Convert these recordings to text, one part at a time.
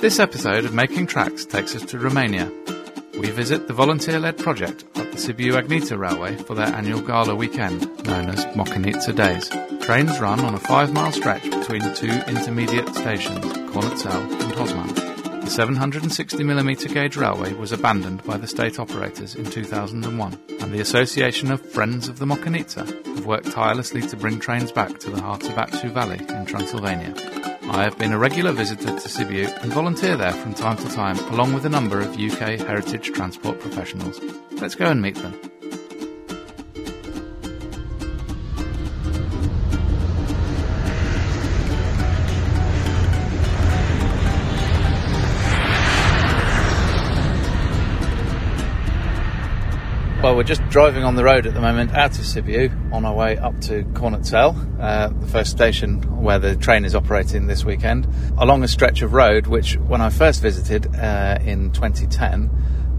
This episode of Making Tracks takes us to Romania. We visit the volunteer led project at the Sibiu Agnita Railway for their annual gala weekend, known as Mocanita Days. Trains run on a five mile stretch between two intermediate stations, Cornețel and Hosman. The 760mm gauge railway was abandoned by the state operators in 2001, and the Association of Friends of the Mocanita have worked tirelessly to bring trains back to the Hârtibaciu Valley in Transylvania. I have been a regular visitor to Sibiu and volunteer there from time to time, along with a number of UK heritage transport professionals. Let's go and meet them. We're just driving on the road at the moment out of Sibiu on our way up to Cornețel, uh, the first station where the train is operating this weekend, along a stretch of road which, when I first visited uh, in 2010,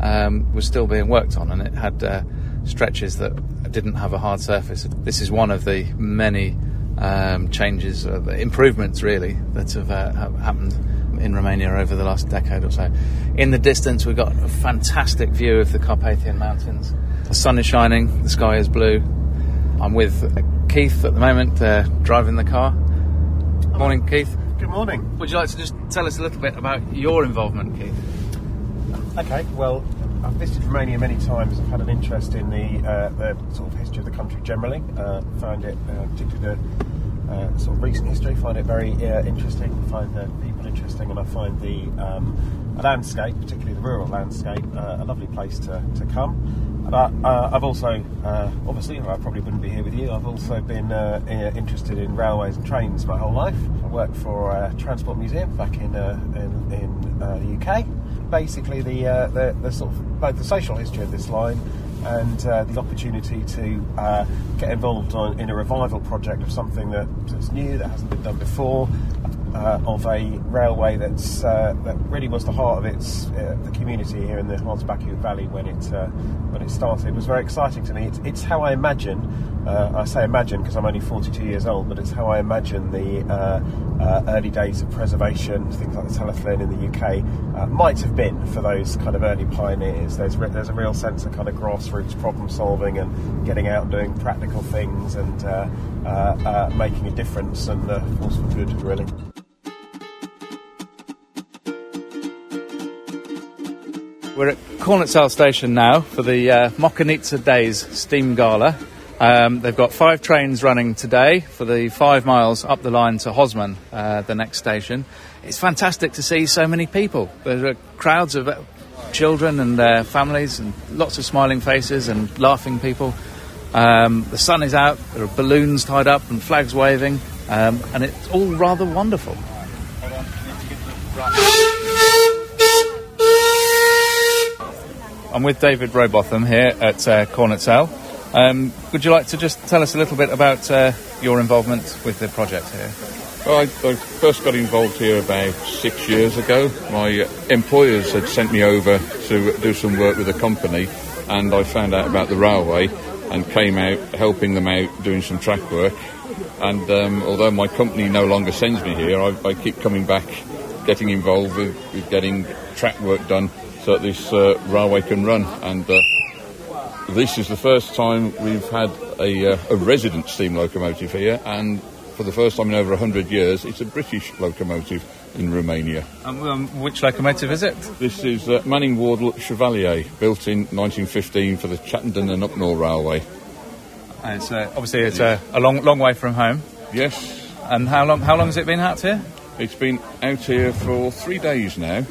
um, was still being worked on and it had uh, stretches that didn't have a hard surface. This is one of the many um, changes, uh, improvements really, that have, uh, have happened in Romania over the last decade or so. In the distance, we've got a fantastic view of the Carpathian Mountains. The sun is shining, the sky is blue. I'm with Keith at the moment, uh, driving the car. Morning, Keith. Good morning. Would you like to just tell us a little bit about your involvement, Keith? Okay, well, I've visited Romania many times. I've had an interest in the, uh, the sort of history of the country generally. Uh, found it, uh, particularly the uh, sort of recent history, find it very uh, interesting. Find the people interesting, and I find the um, landscape, particularly the rural landscape, uh, a lovely place to, to come. But uh, I've also, uh, obviously, I probably wouldn't be here with you. I've also been uh, interested in railways and trains my whole life. I worked for a transport museum back in uh, in, in uh, the UK. Basically, the, uh, the the sort of both the social history of this line and uh, the opportunity to uh, get involved on, in a revival project of something that, that's new that hasn't been done before. Uh, of a railway that's uh, that really was the heart of its uh, the community here in the Hârtibaciu Valley when it uh, when it started it was very exciting to me. It's, it's how I imagine. Uh, I say imagine because I'm only 42 years old, but it's how I imagine the uh, early days of preservation, things like the Talyllyn in the UK, might have been for those kind of early pioneers. There's re- there's a real sense of kind of grassroots problem solving and getting out and doing practical things and making a difference and uh, force for good, really. We're at Cornețel station now for the uh, Mocanita Days Steam Gala. Um, they've got five trains running today for the five miles up the line to Hosman, uh, the next station. It's fantastic to see so many people. There are crowds of uh, children and their families, and lots of smiling faces and laughing people. Um, the sun is out, there are balloons tied up and flags waving, um, and it's all rather wonderful. I'm with David Robotham here at uh, Cornețel. Um, would you like to just tell us a little bit about uh, your involvement with the project here? Well, I, I first got involved here about six years ago. My employers had sent me over to do some work with a company, and I found out about the railway and came out helping them out doing some track work. And um, although my company no longer sends me here, I, I keep coming back, getting involved with, with getting track work done so that this uh, railway can run. And uh, this is the first time we've had a, uh, a resident steam locomotive here, and for the first time in over 100 years, it's a British locomotive in Romania. Um, um, which locomotive is it? This is uh, Manning Wardle Chevallier, built in 1915 for the Chattenden and Upnor Railway. It's uh, obviously it's a, a long long way from home. Yes, And how long how long has it been out here? it's been out here for three days now.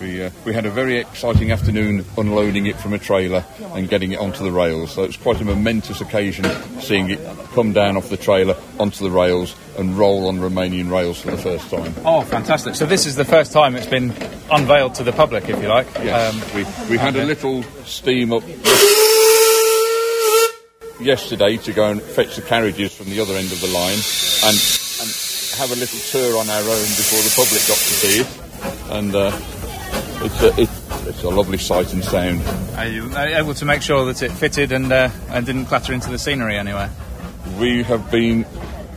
We, uh, we had a very exciting afternoon unloading it from a trailer and getting it onto the rails. So it's quite a momentous occasion seeing it come down off the trailer onto the rails and roll on Romanian rails for the first time. Oh, fantastic! So this is the first time it's been unveiled to the public, if you like. Yes, Um, we, we had a little steam up yesterday to go and fetch the carriages from the other end of the line and, and have a little tour on our own before the public got to see it. And uh, it's, a, it, it's a lovely sight and sound. are you able to make sure that it fitted and uh, and didn't clatter into the scenery anywhere? We have been,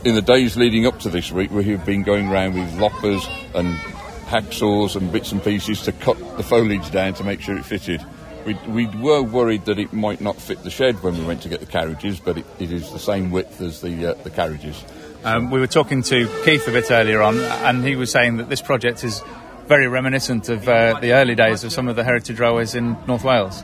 in the days leading up to this week, we have been going around with loppers and hacksaws and bits and pieces to cut the foliage down to make sure it fitted. We, we were worried that it might not fit the shed when we went to get the carriages, but it, it is the same width as the, uh, the carriages. Um, we were talking to Keith a bit earlier on, and he was saying that this project is very reminiscent of uh, the early days of some of the heritage railways in North Wales.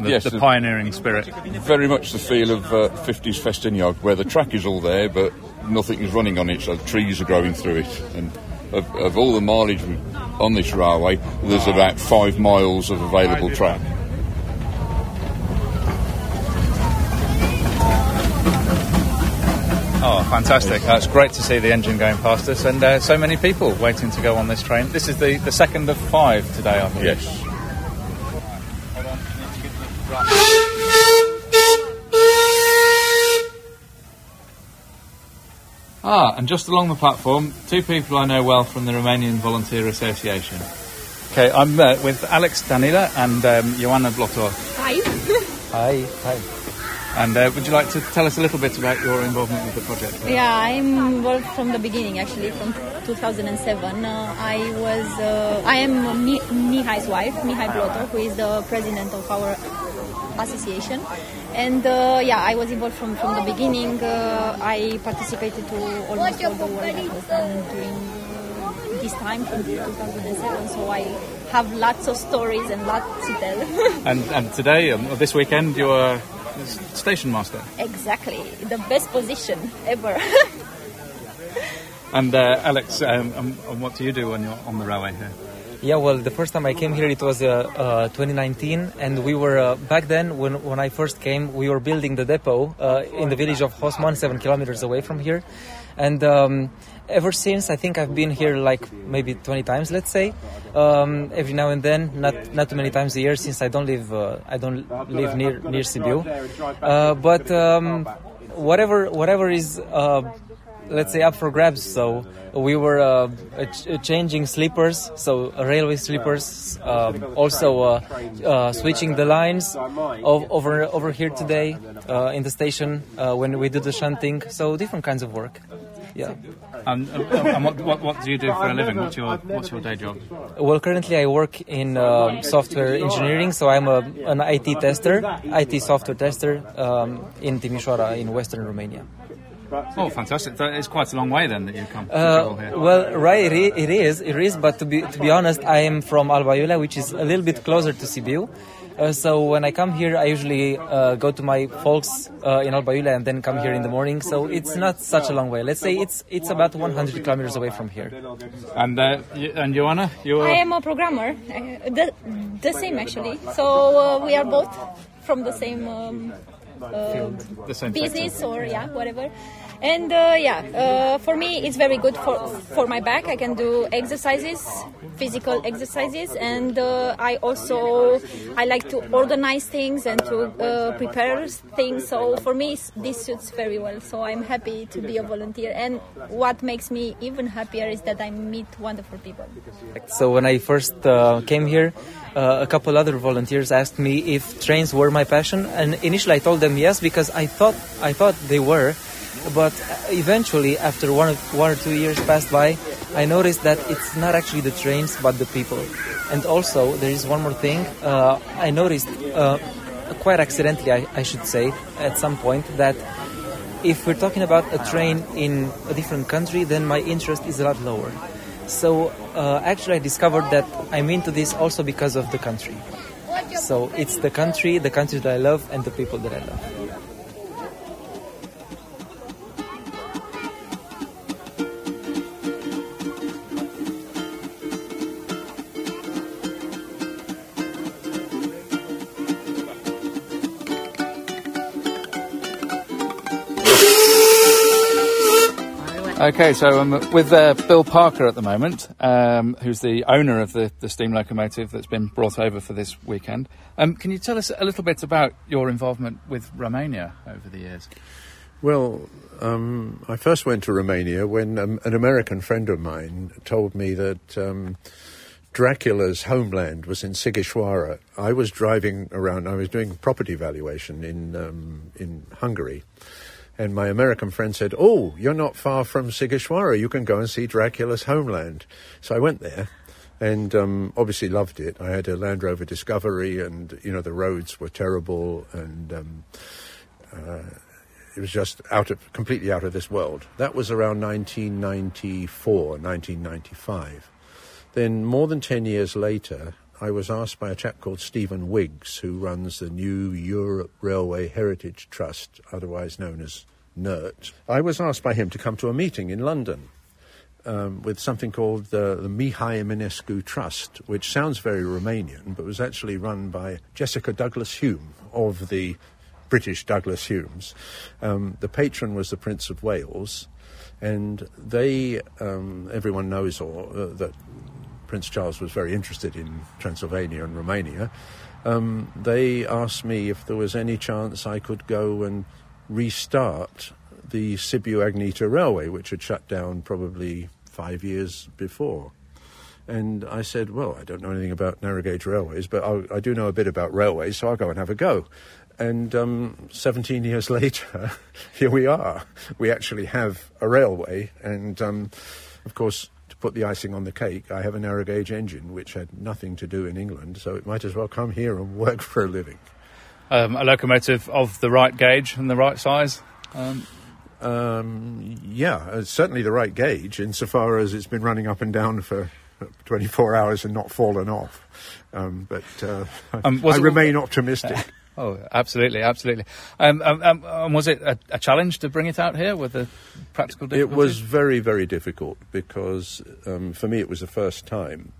The, Yes, the the- pioneering spirit. Very much the feel of uh, 50s Ffestiniog, where the track is all there, but nothing is running on it, so trees are growing through it. And of, of all the mileage on this railway, there's about five miles of available track. Oh, fantastic. It's great to see the engine going past us and uh, so many people waiting to go on this train. This is the, the second of five today, I believe. Yes. Ah, and just along the platform, two people I know well from the Romanian Volunteer Association. Okay, I'm uh, with Alex Danila and um, Ioana Blotor. Hi. Hi. Hi. And uh, would you like to tell us a little bit about your involvement with the project? Yeah, I'm involved from the beginning actually, from 2007. Uh, I was, uh, I am Mi- Mihai's wife, Mihai Blotor, who is the president of our association. And uh, yeah, I was involved from, from the beginning. Uh, I participated to almost all the work that was done during this time, from 2007. So I have lots of stories and lots to tell. And, and today, um, this weekend, you're station master. exactly, the best position ever. And uh, Alex, um, um, um, what do you do when you're on the railway here? Yeah, well, the first time I came here, it was uh, uh, 2019, and we were uh, back then when when I first came, we were building the depot uh, in the village of Hosman, seven kilometers away from here, and. Um, Ever since, I think I've been here like maybe 20 times, let's say. Um, every now and then, not not too many times a year, since I don't live uh, I don't live near near Sibiu. Uh, but um, whatever whatever is uh, let's say up for grabs. So we were uh, ch- changing sleepers, so railway sleepers. Um, also uh, uh, switching the lines of, over over here today in the station when we do the shunting. So different kinds of work. Yeah. And, um, and what, what, what do you do for a living? What's your, what's your day job? Well, currently I work in uh, software engineering, so I'm a, an IT tester, IT software tester um, in Timișoara in Western Romania. Oh, fantastic. It's quite a long way then that you come Uh, here. well, right, it is, it is. But to be to be honest, I am from Alba Iulia, which is a little bit closer to Sibiu. Uh, so when I come here, I usually uh, go to my folks uh, in Alba Iulia and then come here in the morning. So it's not such a long way. Let's say it's it's about 100 kilometers away from here. And, uh, and Joanna, you're... I am a programmer, uh, the, the same actually. So uh, we are both from the same um, uh, the same business or yeah, whatever. And uh, yeah, uh, for me it's very good for for my back. I can do exercises, physical exercises, and uh, I also I like to organize things and to prepare things. So for me this suits very well. So I'm happy to be a volunteer. And what makes me even happier is that I meet wonderful people. So when I first came here, uh, a couple other volunteers asked me if trains were my passion, and initially I told them yes because I thought I thought they were, but eventually after one or, one or two years passed by, I noticed that it's not actually the trains but the people. And also there is one more thing uh, I noticed uh, quite accidentally, I, I should say, at some point that if we're talking about a train in a different country, then my interest is a lot lower. So uh, actually, I discovered that I'm into this also because of the country. So it's the country, the country that I love, and the people that I love. Okay, so I'm with uh, Bill Parker at the moment, um, who's the owner of the, the steam locomotive that's been brought over for this weekend. Um, can you tell us a little bit about your involvement with Romania over the years? Well, um, I first went to Romania when um, an American friend of mine told me that um, Dracula's homeland was in Sighisoara. I was driving around. I was doing property valuation in um, in Hungary, and my American friend said, "Oh, you're not far from Sighisoara. You can go and see Dracula's homeland." So I went there. and um, obviously loved it. I had a Land Rover Discovery, and you know the roads were terrible, and um, uh, it was just out of completely out of this world. That was around 1994, 1995. Then, more than ten years later, I was asked by a chap called Stephen Wiggs, who runs the New Europe Railway Heritage Trust, otherwise known as NERT. I was asked by him to come to a meeting in London um, with something called the, the Mihai Eminescu Trust, which sounds very Romanian, but was actually run by Jessica Douglas Home of the British Douglas Homes. Um, the patron was the Prince of Wales, and they, um, everyone knows or, uh, that Prince Charles was very interested in Transylvania and Romania. Um, they asked me if there was any chance I could go and restart the Sibiu Agnita Railway, which had shut down probably five years before. And I said, Well, I don't know anything about narrow gauge railways, but I'll, i do know a bit about railways, so I'll go and have a go. And um, 17 years later, here we are. We actually have a railway. And um, of course, put the icing on the cake, I have a narrow gauge engine, which had nothing to do in England, so it might as well come here and work for a living. Um, a locomotive of the right gauge and the right size? Um, um, yeah, uh, certainly the right gauge, insofar as it's been running up and down for 24 hours and not fallen off. Um, but uh, um, I remain optimistic. Oh, absolutely, absolutely. Um, um, um, was it a, a, challenge to bring it out here with the practical difficulties? It was very, very difficult because um, for me it was the first time.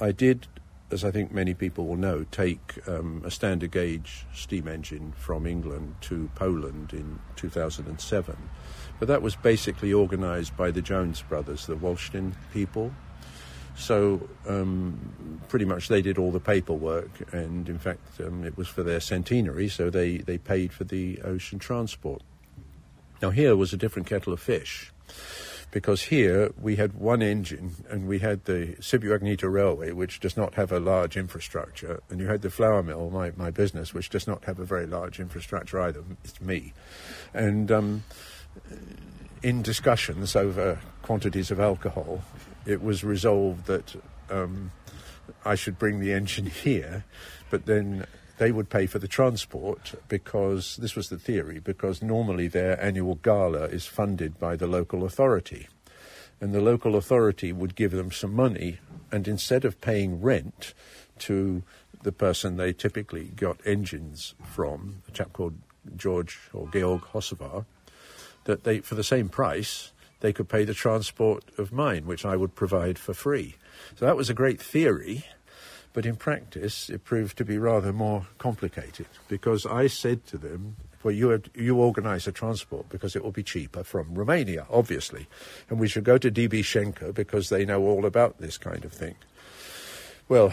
I did, as I think many people will know, take um, a standard gauge steam engine from England to Poland in 2007. But that was basically organised by the Jones brothers, the Wolsztyn people, so um, pretty much they did all the paperwork, and in fact, um, it was for their centenary, so they, they paid for the ocean transport. Now, here was a different kettle of fish, because here we had one engine, and we had the Sibiu Agnita Railway, which does not have a large infrastructure, and you had the flour mill, my, my business, which does not have a very large infrastructure either. It's me. And um, in discussions over quantities of alcohol, it was resolved that um, I should bring the engine here, but then they would pay for the transport because this was the theory, because normally their annual gala is funded by the local authority. And the local authority would give them some money, and instead of paying rent to the person they typically got engines from, a chap called George or Georg Hocevar, that they, for the same price, they could pay the transport of mine, which I would provide for free. So that was a great theory, but in practice it proved to be rather more complicated because I said to them, well, you, you organise a transport because it will be cheaper from Romania, obviously, and we should go to DB Schenker because they know all about this kind of thing. Well,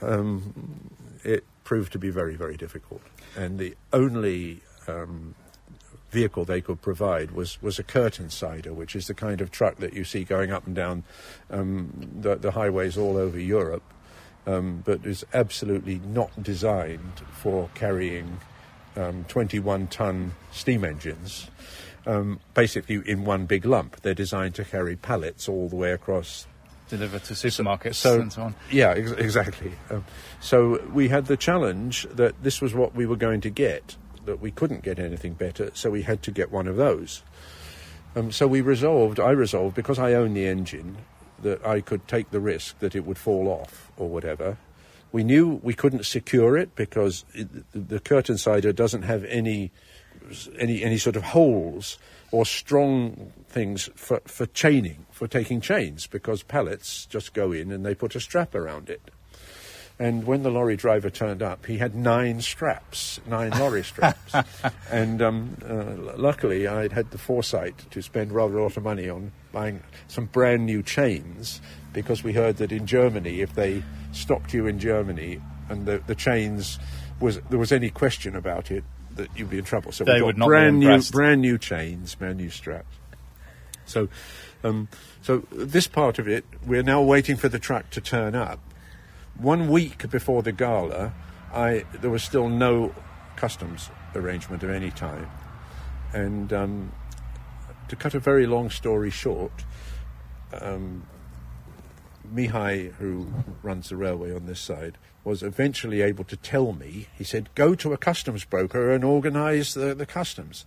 um, it proved to be very, very difficult, and the only um, vehicle they could provide was, was a curtain sider, which is the kind of truck that you see going up and down um, the, the, highways all over Europe, um, but is absolutely not designed for carrying 21 um, ton steam engines. Um, basically, in one big lump, they're designed to carry pallets all the way across deliver to supermarkets so, and so on. Yeah, ex- exactly. Um, so we had the challenge that this was what we were going to get that we couldn't get anything better, so we had to get one of those. Um, so we resolved, I resolved, because I own the engine, that I could take the risk that it would fall off or whatever. We knew we couldn't secure it because it, the curtain sider doesn't have any, any, any sort of holes or strong things for, for chaining, for taking chains, because pallets just go in and they put a strap around it. And when the lorry driver turned up, he had nine straps, nine lorry straps. and um, uh, luckily, I'd had the foresight to spend rather a lot of money on buying some brand new chains because we heard that in Germany, if they stopped you in Germany and the, the chains was there was any question about it, that you'd be in trouble. So they we would not brand new, brand new chains, brand new straps. So, um, so this part of it, we're now waiting for the truck to turn up one week before the gala, I there was still no customs arrangement of any time, and um, to cut a very long story short, um, Mihai, who runs the railway on this side, was eventually able to tell me. He said, "Go to a customs broker and organise the, the customs."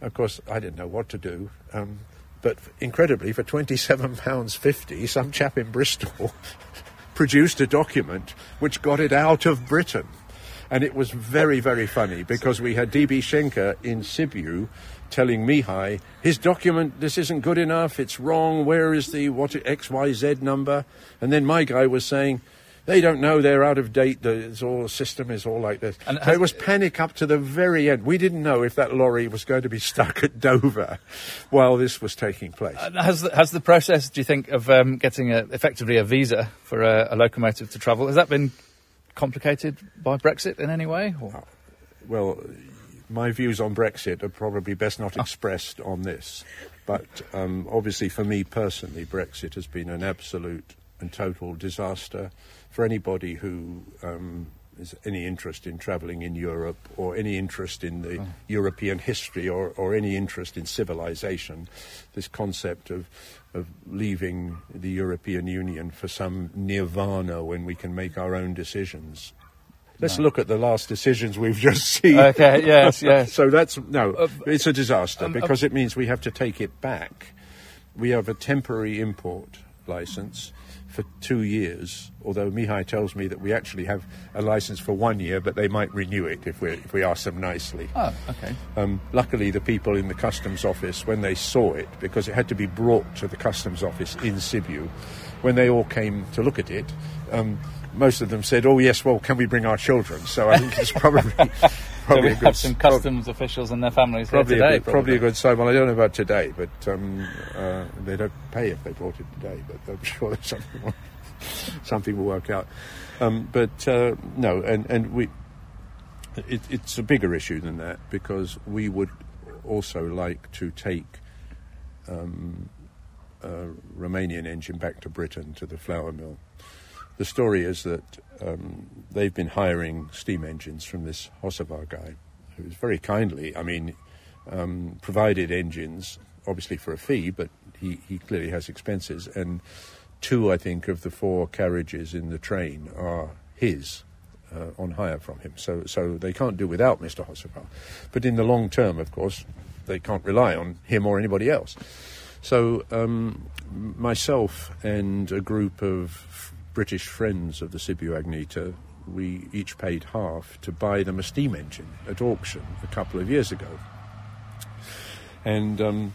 Of course, I didn't know what to do. Um, but incredibly, for twenty-seven pounds fifty, some chap in Bristol produced a document which got it out of Britain. And it was very, very funny because we had DB Schenker in Sibiu telling Mihai, his document, this isn't good enough, it's wrong, where is the what XYZ number? And then my guy was saying, they don't know they're out of date. The all, system is all like this. And it was panic up to the very end. We didn't know if that lorry was going to be stuck at Dover while this was taking place. And Has the, has the process, do you think, of um, getting a, effectively a visa for a, a locomotive to travel, has that been complicated by Brexit in any way? Or? well, my views on Brexit are probably best not expressed on this. But um, obviously, for me personally, Brexit has been an absolute and total disaster for anybody who um, has any interest in travelling in Europe or any interest in the European history or, or any interest in civilization. This concept of of leaving the European Union for some nirvana when we can make our own decisions. Let's look at the last decisions we've just seen. Okay, yes, yes. So that's no, Uh, it's a disaster um, uh, because it means we have to take it back. We have a temporary import license for two years, although Mihai tells me that we actually have a license for one year, but they might renew it if we if we ask them nicely. Oh, okay. Um, luckily, the people in the customs office, when they saw it, because it had to be brought to the customs office in Sibiu, when they all came to look at it, um, most of them said, "Oh yes, well, can we bring our children?" So I think it's probably So probably we a good have some prob- customs officials and their families Probably, here today. a good, probably a good sign. Well, I don't know about today, but um, uh, they don't pay if they brought it today. But I'm sure there's something will, something will work out. Um, but uh, no, and and we, it, it's a bigger issue than that because we would also like to take um, a Romanian engine back to Britain to the flour mill. The story is that um, they've been hiring steam engines from this Hocevar guy, who's very kindly, I mean, um, provided engines, obviously for a fee, but he, he clearly has expenses. And two, I think, of the four carriages in the train are his. Uh, on hire from him, so so they can't do without Mr. Hocevar. But in the long term, of course, they can't rely on him or anybody else. So um, myself and a group of British friends of the Sibiu Agnita, we each paid half to buy them a steam engine at auction a couple of years ago. And um,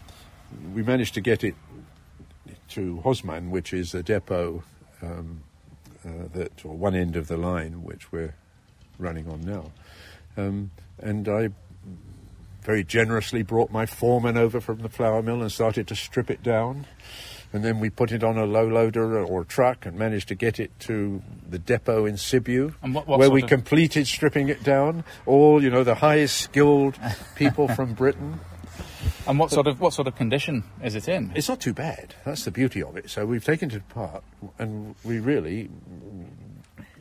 we managed to get it to Hosman, which is a depot um, uh, that, or one end of the line, which we're running on now. Um, and I very generously brought my foreman over from the flour mill and started to strip it down. And then we put it on a low loader or a truck and managed to get it to the depot in Sibiu, And what- what where we of- completed stripping it down. All, you know, the highest skilled people from Britain. And what sort of what sort of condition is it in? It's not too bad. That's the beauty of it. So we've taken it apart, and we really,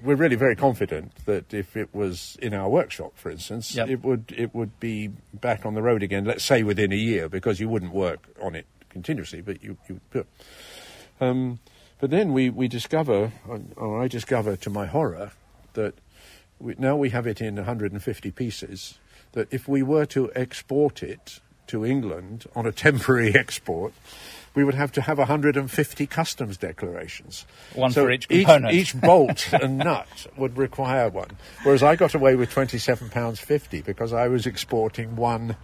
we're really very confident that if it was in our workshop, for instance, Yep. it would it would be back on the road again. Let's say within a year, because you wouldn't work on it continuously, but you you. But, um, but then we we discover, or I discover to my horror, that we, now we have it in 150 pieces. That if we were to export it to England on a temporary export, we would have to have 150 customs declarations. One So for each component. Each, bolt and nut would require one. Whereas I got away with 27 pounds 50 because I was exporting one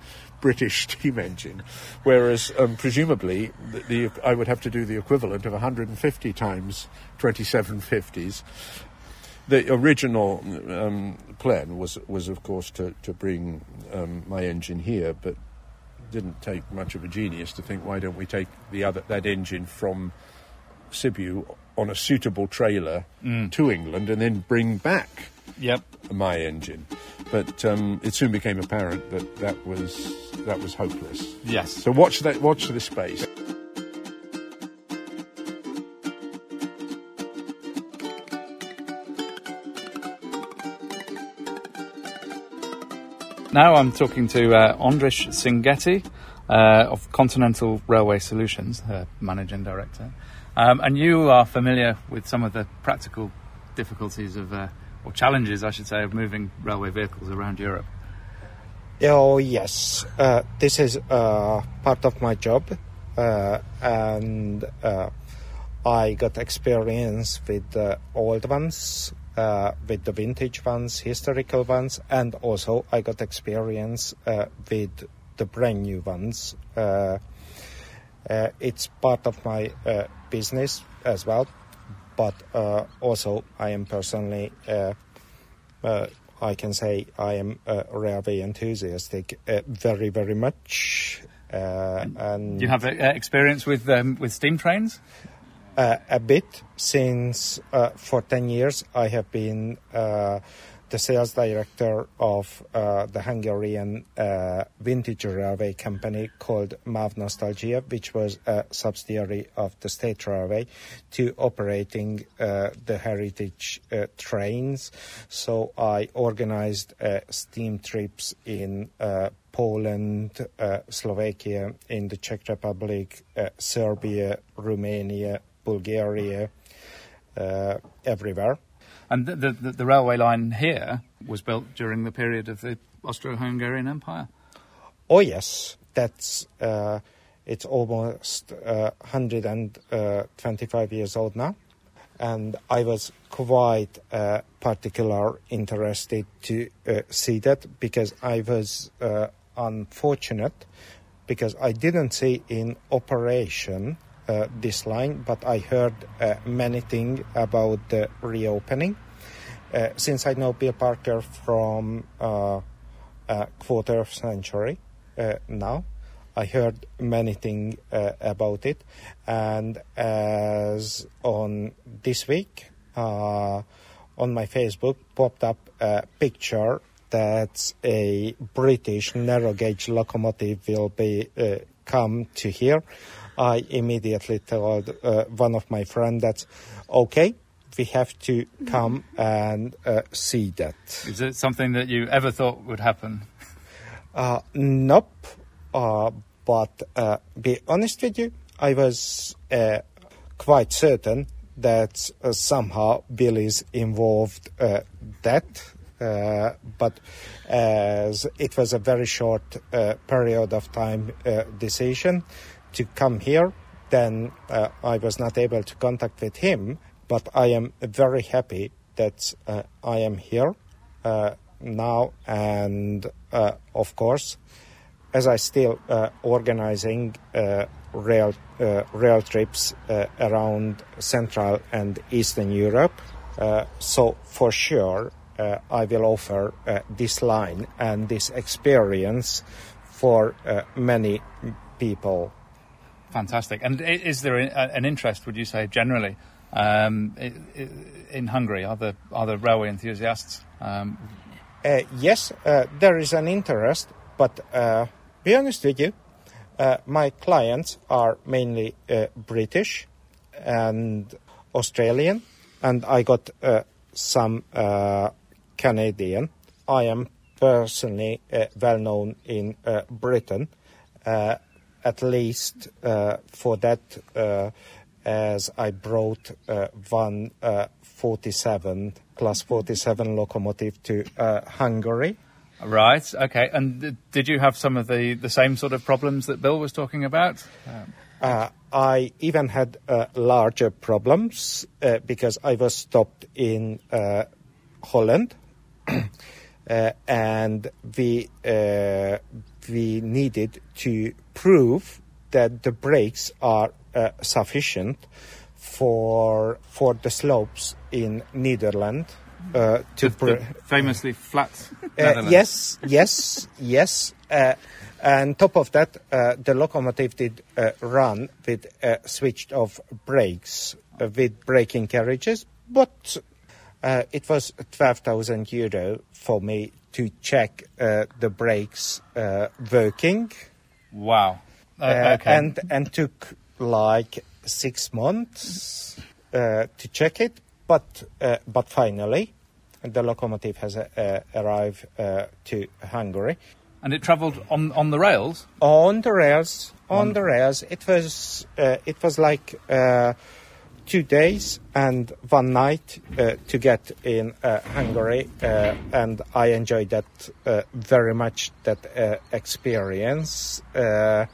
British steam engine, whereas um, presumably the, the, I would have to do the equivalent of 150 times 2750s the original um, plan was was of course to to bring um, my engine here, but didn't take much of a genius to think why don't we take the other that engine from Sibiu on a suitable trailer to England and then bring back Yep. my engine. But um, it soon became apparent that that was that was hopeless. Yes. So watch that watch this space. Now I'm talking to uh, Andris Singetti uh, of Continental Railway Solutions, uh, managing director. Um, and you are familiar with some of the practical difficulties of, uh, or challenges, I should say, of moving railway vehicles around Europe. Oh yes, uh, this is uh, part of my job, uh, and uh, I got experience with the old ones, uh, with the vintage ones, historical ones, and also I got experience uh, with the brand new ones. it's part of my business as well, but also I am personally I can say I am uh, railway enthusiastic uh, very, very much. Uh, and you have uh, experience with um, with steam trains? Uh, a bit since uh, for ten years I have been the sales director of uh, the Hungarian uh, vintage railway company called MÁV Nostalgia, which was a subsidiary of the State Railway, to operating uh, the heritage uh, trains. So I organized uh, steam trips in uh, Poland, Slovakia, in the Czech Republic, Serbia, Romania, Bulgaria, everywhere. And the, the, the, railway line here was built during the period of the Austro-Hungarian Empire. Oh yes, that's uh, it's almost uh, 125 years old now, and I was quite uh, particular interested to uh, see that because I was uh, unfortunate because I didn't see in operation uh, this line, but I heard uh, many things about the reopening. Uh, since I know Bill Parker from uh, a quarter of century uh, now, I heard many things uh, about it, and as on this week on my Facebook popped up a picture that a British narrow gauge locomotive will be come to here I immediately told uh, one of my friends that, okay, we have to come and uh, see that. Is it something that you ever thought would happen? Uh, nope. Uh, but uh, be honest with you, I was uh, quite certain that uh, somehow Billy's involved uh, that. Uh, but as it was a very short period of time decision, to come here, then uh, I was not able to contact with him. But I am very happy that uh, I am here uh, now, and uh, of course, as I still uh, organizing rail rail trips around Central and Eastern Europe. so for sure, uh, I will offer uh, this line and this experience for uh, many people. Fantastic. And is there an interest, would you say, generally, um, in Hungary? Are there, are there railway enthusiasts? Um, uh, yes, uh, there is an interest, but uh, be honest with you, uh, my clients are mainly uh, British and Australian, and I got uh, some Canadian. I am personally well known in Britain at least uh, for that, uh, as I brought uh, one 47 class 47 locomotive to Hungary. Right. Okay. And did you have some of the, the same sort of problems that Bill was talking about? Um. Uh, I even had uh, larger problems uh, because I was stopped in Holland, and we we needed to prove that the brakes are uh, sufficient for for the slopes in Netherlands uh, to the, the famously flat. Uh, yes, yes, yes. Uh, and top of that, uh, the locomotive did uh, run with switched off brakes with braking carriages, but it was twelve thousand euro for me to check uh, the brakes uh, working. Wow. Uh, okay. And and took like six months uh, to check it, but uh, but finally, the locomotive has uh, arrived to Hungary. And it travelled on on the rails. On the rails, on Wonderful. the rails. It was it was like two days and one night uh, to get in uh, Hungary, uh, and I enjoyed that uh, very much. That uh, experience. Uh,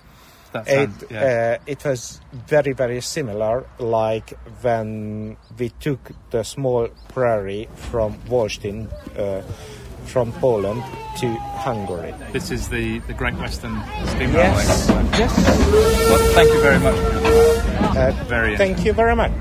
That it sounds- yeah. it was very very similar, like when we took the small prairie from Wolsztyn, uh, from Poland to Hungary. This is the, the Great Western Steam Yes. Railway. Yes. Well, thank you very much. Uh, Very thank you very much.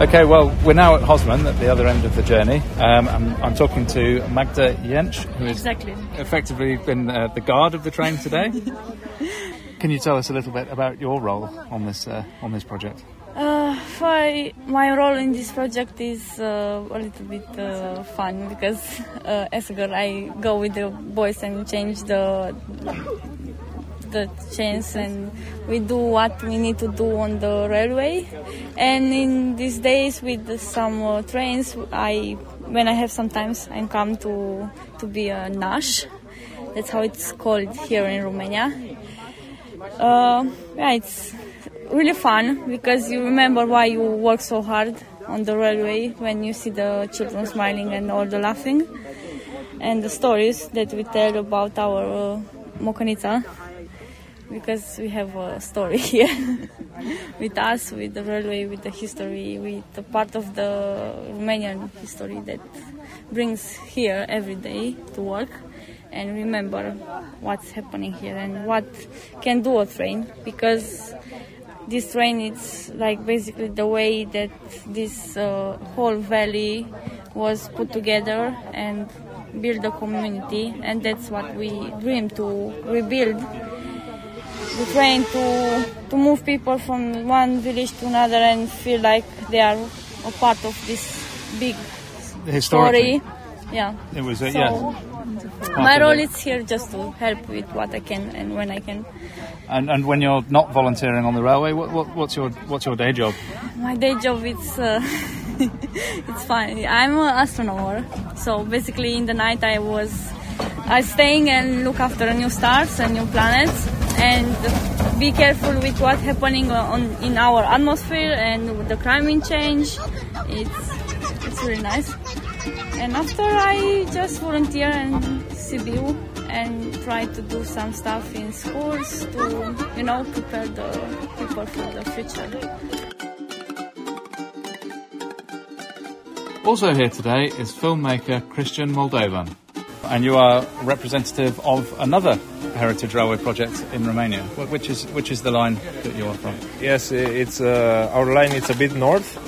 Okay, well, we're now at Hosman at the other end of the journey. Um, I'm, I'm talking to Magda Jensch, who has Exactly. effectively been uh, the guard of the train today. Can you tell us a little bit about your role on this uh, on this project? Uh, my, my role in this project is uh, a little bit uh, fun because uh, as a girl I go with the boys and change the the chains and we do what we need to do on the railway. And in these days with some uh, trains, I when I have some times I come to to be a nash. That's how it's called here in Romania. Uh, yeah, it's really fun because you remember why you work so hard on the railway when you see the children smiling and all the laughing and the stories that we tell about our uh, because we have a story here with us, with the railway, with the history, with the part of the Romanian history that brings here every day to work and remember what's happening here and what can do a train because this train is like basically the way that this uh, whole valley was put together and build a community and that's what we dream to rebuild. The train to to move people from one village to another and feel like they are a part of this big Historically, story. Yeah. It was uh, so yeah. My role is here just to help with what I can and when I can. And, and when you're not volunteering on the railway, what, what, what's your what's your day job? My day job is uh, it's fun. I'm an astronomer, so basically in the night I was I staying and look after new stars and new planets and be careful with what's happening on in our atmosphere and with the climate change. It's it's really nice. And after I just volunteer in Sibiu and try to do some stuff in schools to you know prepare the people for the future. Also here today is filmmaker Christian Moldovan, and you are representative of another heritage railway project in Romania. Which is which is the line that you are from? Yes, it's uh, our line. It's a bit north.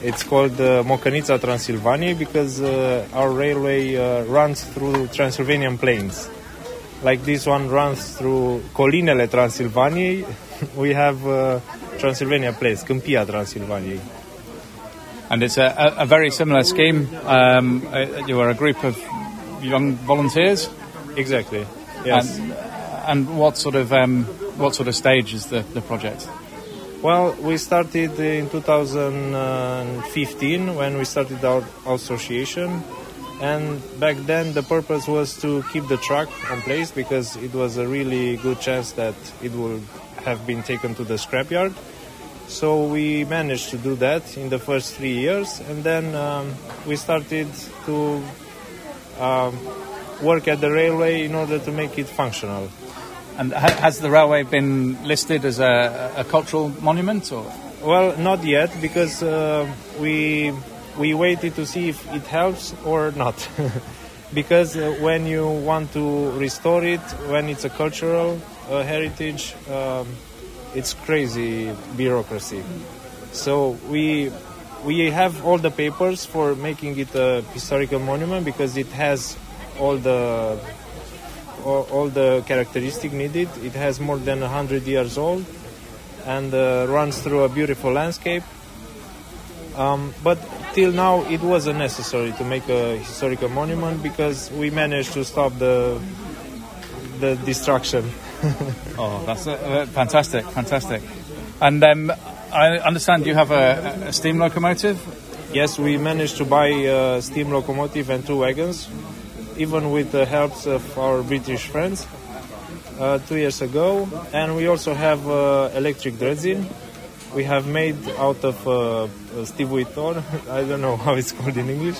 It's called uh, Mocanita Transilvania because uh, our railway uh, runs through Transylvanian plains. Like this one runs through Colinele Transilvaniei. we have uh, Transylvania Plains, Câmpia Transilvaniei. And it's a, a, a very similar scheme. Um, uh, you are a group of young volunteers, Exactly. Yes. and, and what sort of um, what sort of stage is the, the project? Well, we started in 2015 when we started our association, and back then the purpose was to keep the track in place because it was a really good chance that it would have been taken to the scrapyard. So we managed to do that in the first three years, and then um, we started to um, work at the railway in order to make it functional. And ha- has the railway been listed as a, a cultural monument, or Well, not yet because uh, we we waited to see if it helps or not. because uh, when you want to restore it, when it's a cultural uh, heritage, um, it's crazy bureaucracy. So we we have all the papers for making it a historical monument because it has all the all, all the characteristic needed. It has more than 100 years old and uh, runs through a beautiful landscape. Um, but till now, it wasn't necessary to make a historical monument because we managed to stop the the destruction. Oh, that's uh, uh, fantastic, fantastic. And um, I understand you have a, a steam locomotive. Yes, we managed to buy a steam locomotive and two wagons, even with the help of our British friends. uh, two years ago, and we also have uh, electric dredging. We have made out of uh, stivuitor. I don't know how it's called in English.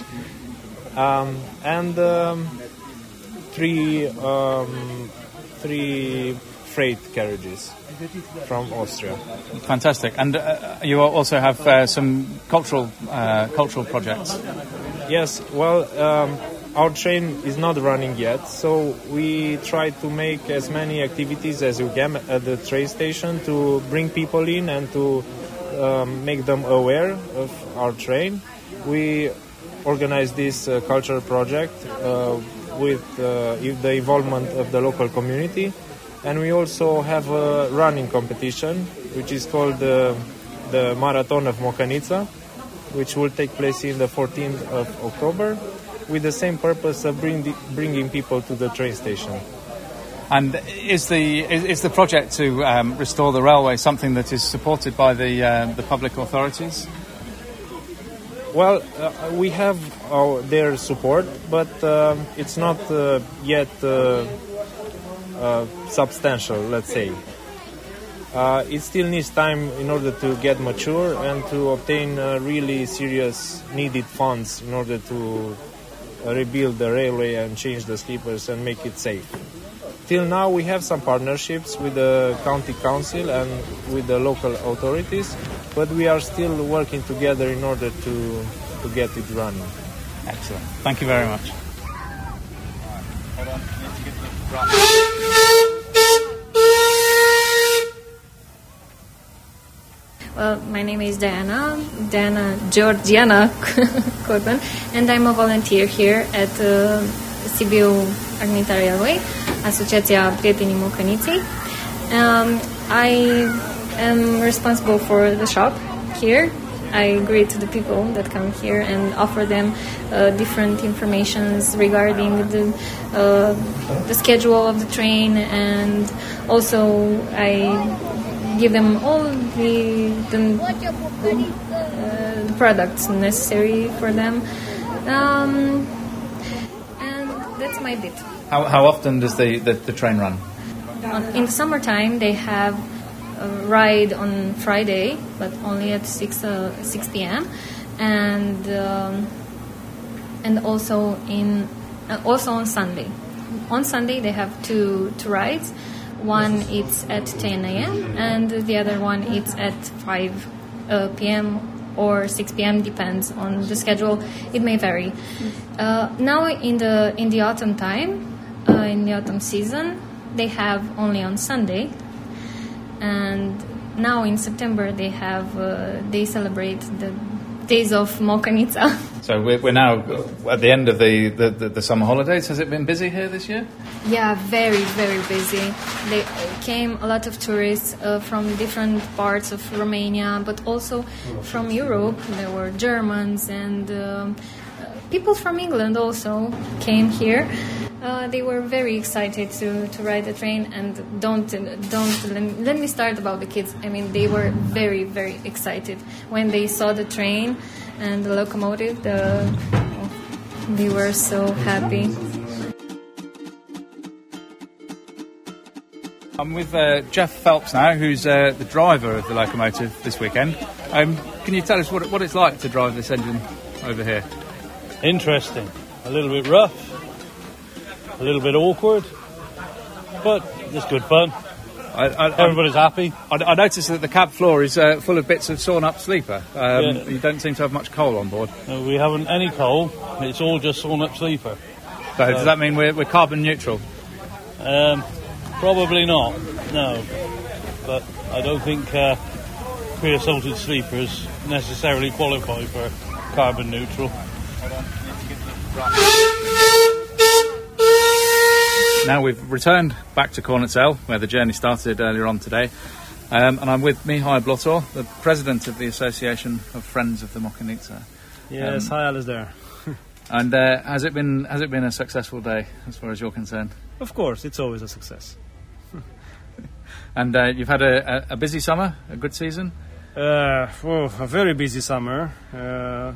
Um, and um, three um, three freight carriages from Austria. Fantastic. And uh, you also have uh, some cultural uh, cultural projects. Yes. Well, um, our train is not running yet, so we try to make as many activities as we can at the train station to bring people in and to um, make them aware of our train. We organize this uh, cultural project uh, with uh, the involvement of the local community and we also have a running competition which is called uh, the Marathon of Mocanita, which will take place in the 14th of October with the same purpose of bring the, bringing people to the train station. And is the is, the project to um, restore the railway something that is supported by the uh, the public authorities? Well, uh, we have our, their support, but um, it's not uh, yet uh, uh, substantial, let's say. Uh, it still needs time in order to get mature and to obtain uh, really serious needed funds in order to rebuild the railway and change the sleepers and make it safe. Till now, we have some partnerships with the county council and with the local authorities, but we are still working together in order to, to get it running. Excellent. Thank you very much. Well, my name is Diana, Diana Georgiana Corbin, and I'm a volunteer here at uh, Sibiu Agnita Railway, Asociația Prietenii Mocăniței. Um, I am responsible for the shop here. I greet the people that come here and offer them uh, different informations regarding the uh, the schedule of the train, and also I give them all the, the uh, products necessary for them. Um, and that's my bit. How, how often does the, the, the train run? in the summertime, they have a ride on Friday, but only at 6, uh, 6 p.m. And um, and also in uh, also on Sunday. On Sunday they have two two rides. One it's at 10 a.m. and the other one it's at 5 uh, p.m. or 6 p.m. depends on the schedule. It may vary. Uh, now in the in the autumn time, uh, in the autumn season, they have only on Sunday, and now in September they have uh, they celebrate the days of Mocanita. So we're, we're now at the end of the, the, the, the summer holidays. Has it been busy here this year? Yeah, very, very busy. They came a lot of tourists uh, from different parts of Romania, but also from Europe. There were Germans and um, people from England also came here. Uh, they were very excited to, to ride the train and don't don't let, let me start about the kids. I mean, they were very very excited when they saw the train and the locomotive. The they were so happy. I'm with uh, Jeff Phelps now, who's uh, the driver of the locomotive this weekend. Um, can you tell us what, what it's like to drive this engine over here? Interesting, a little bit rough, a little bit awkward, but it's good fun. I, I, Everybody's happy. I, I noticed that the cab floor is uh, full of bits of sawn up sleeper. Um, Yeah. You don't seem to have much coal on board. No, we haven't any coal. It's all just sawn up sleeper. So does that mean we're, we're carbon neutral? Um, probably not. No, but I don't think uh, creosoted sleepers necessarily qualify for carbon neutral. Now we've returned back to Cornățel, where the journey started earlier on today. Um, and I'm with Mihai Blotor, the president of the Association of Friends of the Mocanita. Yes, Um, hi Alasdair. And uh, has it been has it been a successful day as far as you're concerned? Of course, it's always a success. And uh, you've had a, a, a busy summer, a good season. Uh, oh, a very busy summer. Uh,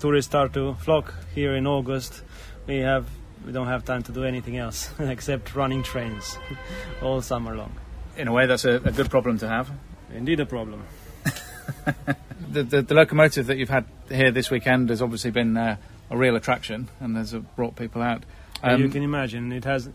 tourists start to flock here in August. We have we don't have time to do anything else except running trains all summer long. In a way, that's a, a good problem to have. Indeed, a problem. The, the, the locomotive that you've had here this weekend has obviously been uh, a real attraction and has brought people out. you Um, can imagine it has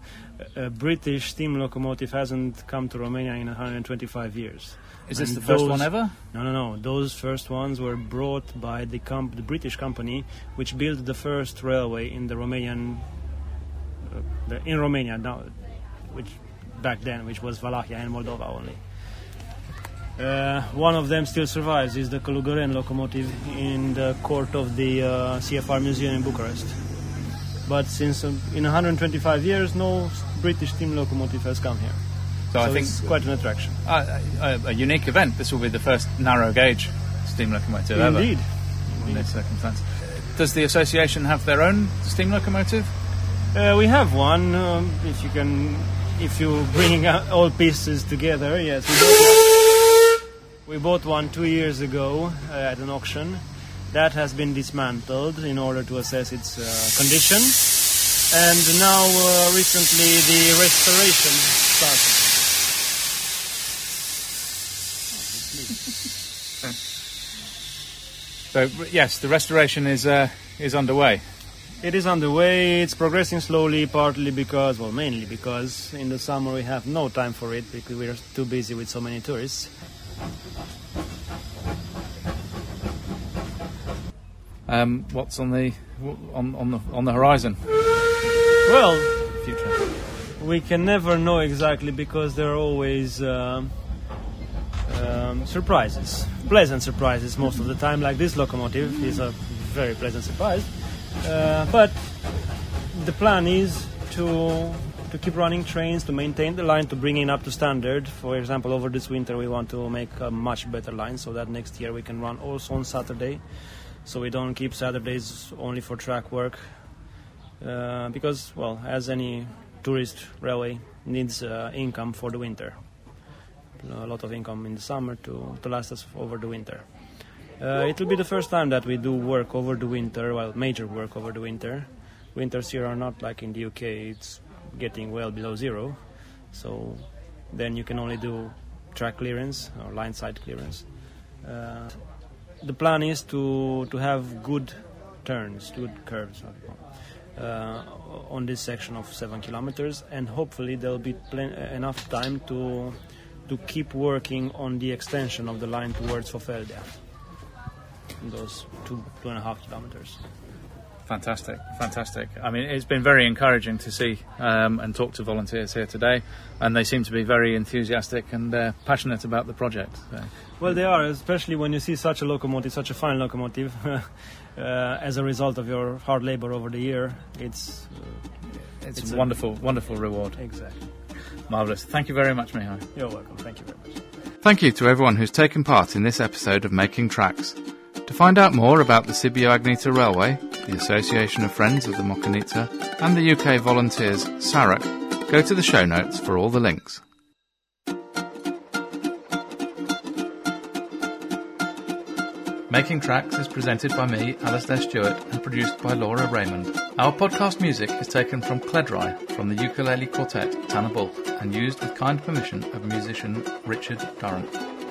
a British steam locomotive hasn't come to Romania in 125 years. is this and the first those- one ever? No, no, no. Those first ones were brought by the, comp- the British company, which built the first railway in the Romanian, the, in Romania now, which back then, which was Wallachia and Moldova only. Uh, one of them still survives. Is the Călugăreni locomotive in the court of the uh, CFR Museum in Bucharest. But since um, in 125 years, no British steam locomotive has come here. So, I think it's quite an attraction. uh, a, a unique event. This will be the first narrow gauge steam locomotive ever Indeed. in this circumstance. Does the association have their own steam locomotive? Uh, we have one. Um, if you can, if you bring all pieces together, yes. We bought one, we bought one two years ago uh, at an auction. That has been dismantled in order to assess its uh, condition, and now uh, recently the restoration started. So yes, the restoration is uh, is underway. It is underway. It's progressing slowly, partly because, well, mainly because in the summer we have no time for it because we are too busy with so many tourists. Um, what's on the on, on the on the horizon? Well, Future. we can never know exactly because there are always um, um, surprises, pleasant surprises most of the time. Like this locomotive is a very pleasant surprise. Uh, but the plan is to to keep running trains, to maintain the line, to bring it up to standard. For example, over this winter we want to make a much better line so that next year we can run also on Saturday. So we don't keep Saturdays only for track work. Uh, because, well, as any tourist railway needs uh, income for the winter. A lot of income in the summer to, to last us over the winter. Uh, it will be the first time that we do work over the winter, well, major work over the winter. Winters here are not like in the UK, it's getting well below zero. So then you can only do track clearance or line side clearance. Uh, the plan is to, to have good turns, good curves uh, on this section of seven kilometers, and hopefully there'll be plen- enough time to to keep working on the extension of the line towards Fofeldea. Those two two and a half kilometers. Fantastic, fantastic. I mean, it's been very encouraging to see um, and talk to volunteers here today, and they seem to be very enthusiastic and uh, passionate about the project. So, Well, they are, especially when you see such a locomotive, such a fine locomotive. uh, as a result of your hard labor over the year, it's uh, it's, It's a a- wonderful, wonderful reward. exactly. Marvellous. Thank you very much, Mihai. You're welcome. Thank you very much. Thank you to everyone who's taken part in this episode of Making Tracks. To find out more about the Sibiu Agnita Railway, the Association of Friends of the Mocanita, and the UK Volunteers SARUK, go to the show notes for all the links. Making Tracks is presented by me, Alasdair Stewart, and produced by Laura Raymond. Our podcast music is taken from Cledrau from the ukulele quartet Tan y Bwlch and used with kind permission of musician Richard Durrant.